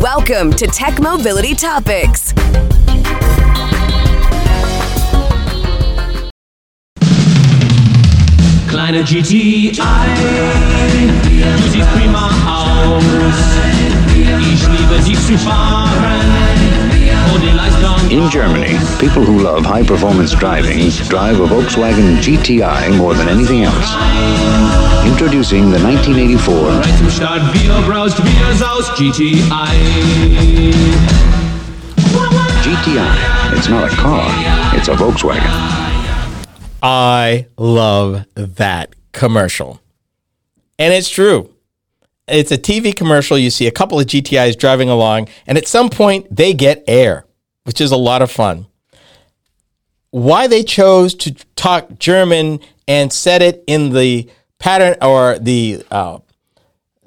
Welcome to Tech Mobility Topics. Kleine GTI, du siehst prima aus. Ich liebe dich zu fahren und die Leistung. In Germany, people who love high performance driving drive a Volkswagen GTI more than anything else. Introducing the 1984 Right zum Start, wir braust, wir GTI. GTI. It's not a car, it's a Volkswagen. I love that commercial. And it's true. It's a TV commercial. You see a couple of GTIs driving along, and at some point they get air, which is a lot of fun. Why they chose to talk German and set it in the pattern or the uh,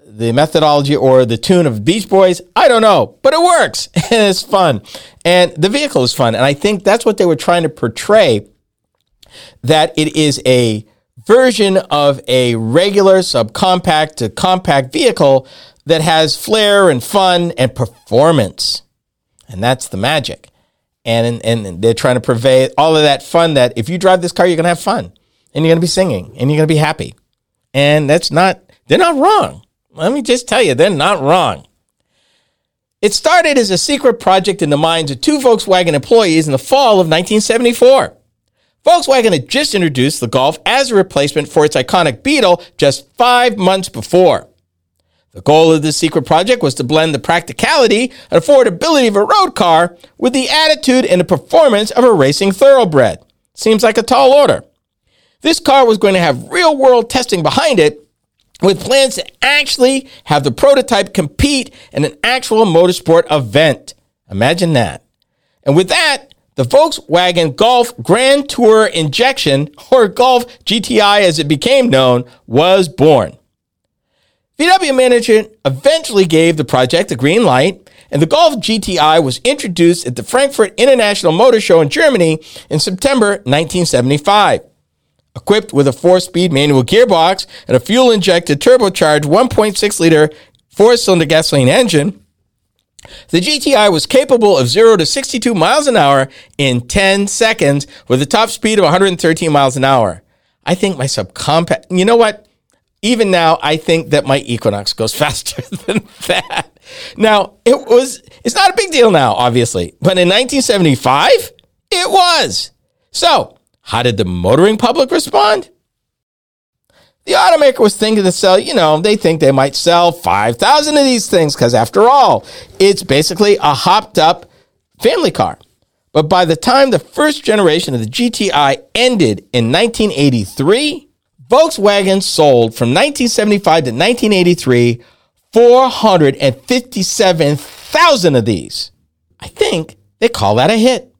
the methodology or the tune of Beach Boys, I don't know, but it works and it's fun. And the vehicle is fun. And I think that's what they were trying to portray that it is a version of a regular subcompact to compact vehicle that has flair and fun and performance. And that's the magic. And, and they're trying to purvey all of that fun that if you drive this car, you're going to have fun and you're going to be singing and you're going to be happy. And that's not, they're not wrong. Let me just tell you, they're not wrong. It started as a secret project in the minds of two Volkswagen employees in the fall of 1974. Volkswagen had just introduced the Golf as a replacement for its iconic Beetle just five months before. The goal of this secret project was to blend the practicality and affordability of a road car with the attitude and the performance of a racing thoroughbred. Seems like a tall order. This car was going to have real world testing behind it with plans to actually have the prototype compete in an actual motorsport event. Imagine that. And with that, the Volkswagen Golf Grand Tour Injection, or Golf GTI as it became known, was born. VW management eventually gave the project the green light, and the Golf GTI was introduced at the Frankfurt International Motor Show in Germany in September 1975. Equipped with a four speed manual gearbox and a fuel injected turbocharged 1.6 liter four cylinder gasoline engine, the GTI was capable of 0 to 62 miles an hour in 10 seconds with a top speed of 113 miles an hour. I think my subcompact, you know what? Even now, I think that my Equinox goes faster than that. Now, it was, it's not a big deal now, obviously, but in 1975, it was. So, how did the motoring public respond? The automaker was thinking to sell, you know, they think they might sell 5,000 of these things because, after all, it's basically a hopped up family car. But by the time the first generation of the GTI ended in 1983, Volkswagen sold from 1975 to 1983 457,000 of these. I think they call that a hit.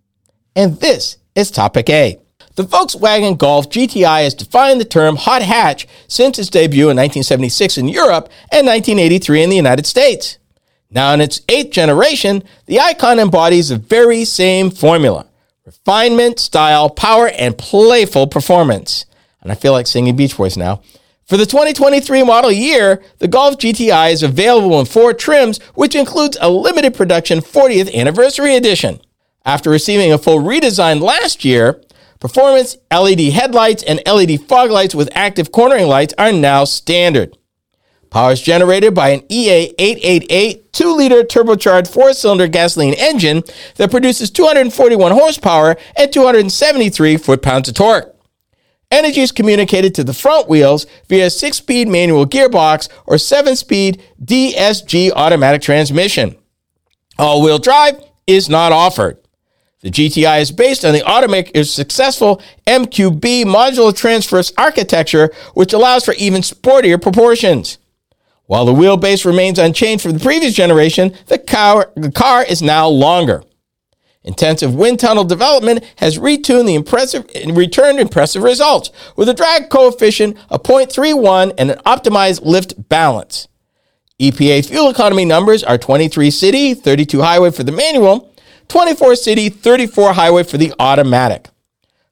And this is topic A. The Volkswagen Golf GTI has defined the term hot hatch since its debut in 1976 in Europe and 1983 in the United States. Now, in its eighth generation, the icon embodies the very same formula refinement, style, power, and playful performance. And I feel like singing Beach Boys now. For the 2023 model year, the Golf GTI is available in four trims, which includes a limited production 40th anniversary edition. After receiving a full redesign last year, performance LED headlights and LED fog lights with active cornering lights are now standard. Power is generated by an EA 888 2 liter turbocharged four cylinder gasoline engine that produces 241 horsepower and 273 foot pounds of torque. Energy is communicated to the front wheels via a six speed manual gearbox or seven speed DSG automatic transmission. All wheel drive is not offered. The GTI is based on the automaker's successful MQB modular transverse architecture, which allows for even sportier proportions. While the wheelbase remains unchanged from the previous generation, the car, the car is now longer. Intensive wind tunnel development has retuned the impressive and returned impressive results with a drag coefficient of 0.31 and an optimized lift balance. EPA fuel economy numbers are 23 city, 32 highway for the manual, 24 city, 34 highway for the automatic.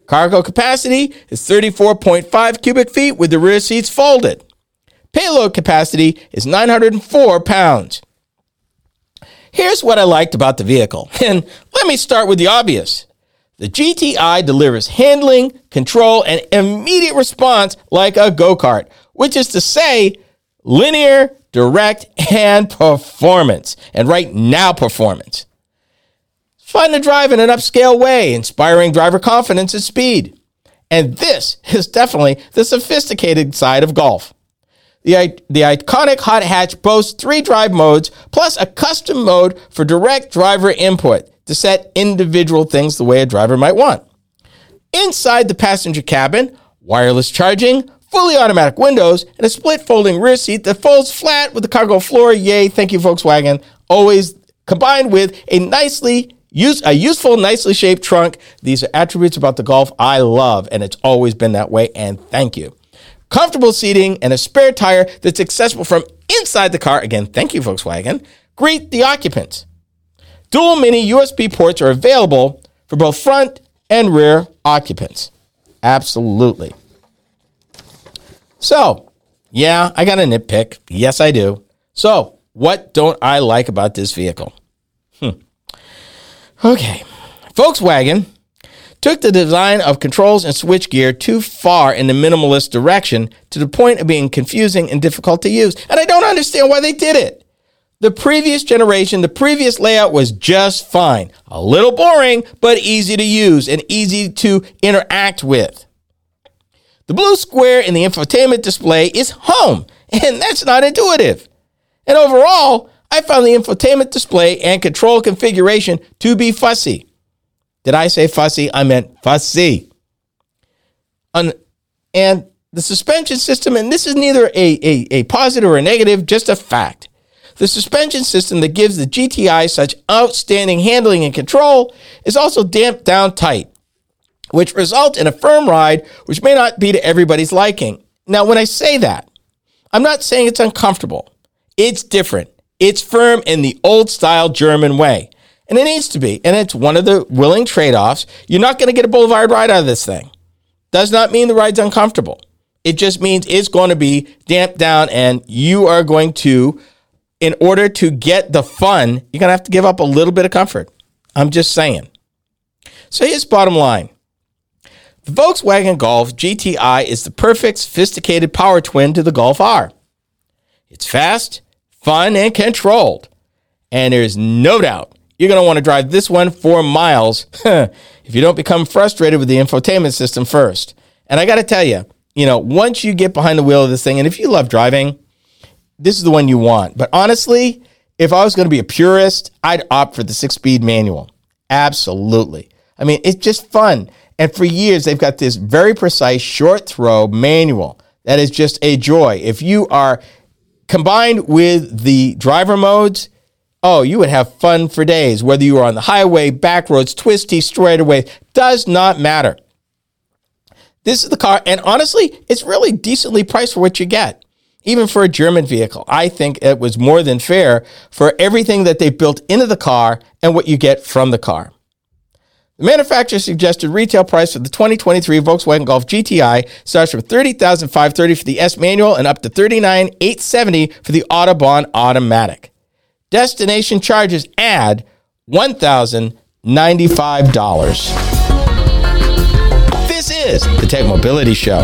Cargo capacity is 34.5 cubic feet with the rear seats folded. Payload capacity is 904 pounds. Here's what I liked about the vehicle. And let me start with the obvious. The GTI delivers handling, control, and immediate response like a go kart, which is to say, linear, direct, and performance. And right now, performance. Fun to drive in an upscale way, inspiring driver confidence and speed. And this is definitely the sophisticated side of golf. The, the iconic hot hatch boasts three drive modes plus a custom mode for direct driver input to set individual things the way a driver might want. Inside the passenger cabin, wireless charging, fully automatic windows, and a split folding rear seat that folds flat with the cargo floor. Yay, thank you, Volkswagen. Always combined with a nicely use a useful, nicely shaped trunk. These are attributes about the Golf I love, and it's always been that way. And thank you. Comfortable seating and a spare tire that's accessible from inside the car. Again, thank you, Volkswagen. Greet the occupants. Dual mini USB ports are available for both front and rear occupants. Absolutely. So, yeah, I got a nitpick. Yes, I do. So, what don't I like about this vehicle? Hmm. Okay. Volkswagen took the design of controls and switchgear too far in the minimalist direction to the point of being confusing and difficult to use. And I don't understand why they did it. The previous generation, the previous layout was just fine. A little boring, but easy to use and easy to interact with. The blue square in the infotainment display is home, and that's not intuitive. And overall, I found the infotainment display and control configuration to be fussy. Did I say fussy? I meant fussy. and the suspension system, and this is neither a, a, a positive or a negative, just a fact. The suspension system that gives the GTI such outstanding handling and control is also damped down tight which results in a firm ride, which may not be to everybody's liking. Now, when I say that, I'm not saying it's uncomfortable. It's different. It's firm in the old style German way. And it needs to be. And it's one of the willing trade offs. You're not going to get a boulevard ride out of this thing. Does not mean the ride's uncomfortable. It just means it's going to be damped down and you are going to, in order to get the fun, you're going to have to give up a little bit of comfort. I'm just saying. So here's bottom line the Volkswagen Golf GTI is the perfect sophisticated power twin to the Golf R. It's fast, fun, and controlled. And there's no doubt you're going to want to drive this one for miles if you don't become frustrated with the infotainment system first. And I got to tell you, you know, once you get behind the wheel of this thing, and if you love driving, this is the one you want. But honestly, if I was going to be a purist, I'd opt for the six speed manual. Absolutely. I mean, it's just fun. And for years, they've got this very precise short throw manual that is just a joy. If you are combined with the driver modes, oh, you would have fun for days. Whether you are on the highway, back roads, twisty, straightaways, does not matter. This is the car, and honestly, it's really decently priced for what you get. Even for a German vehicle, I think it was more than fair for everything that they built into the car and what you get from the car. The manufacturer suggested retail price for the 2023 Volkswagen Golf GTI starts from $30,530 for the S manual and up to $39,870 for the Autobahn automatic. Destination charges add $1,095. This is the Tech Mobility Show.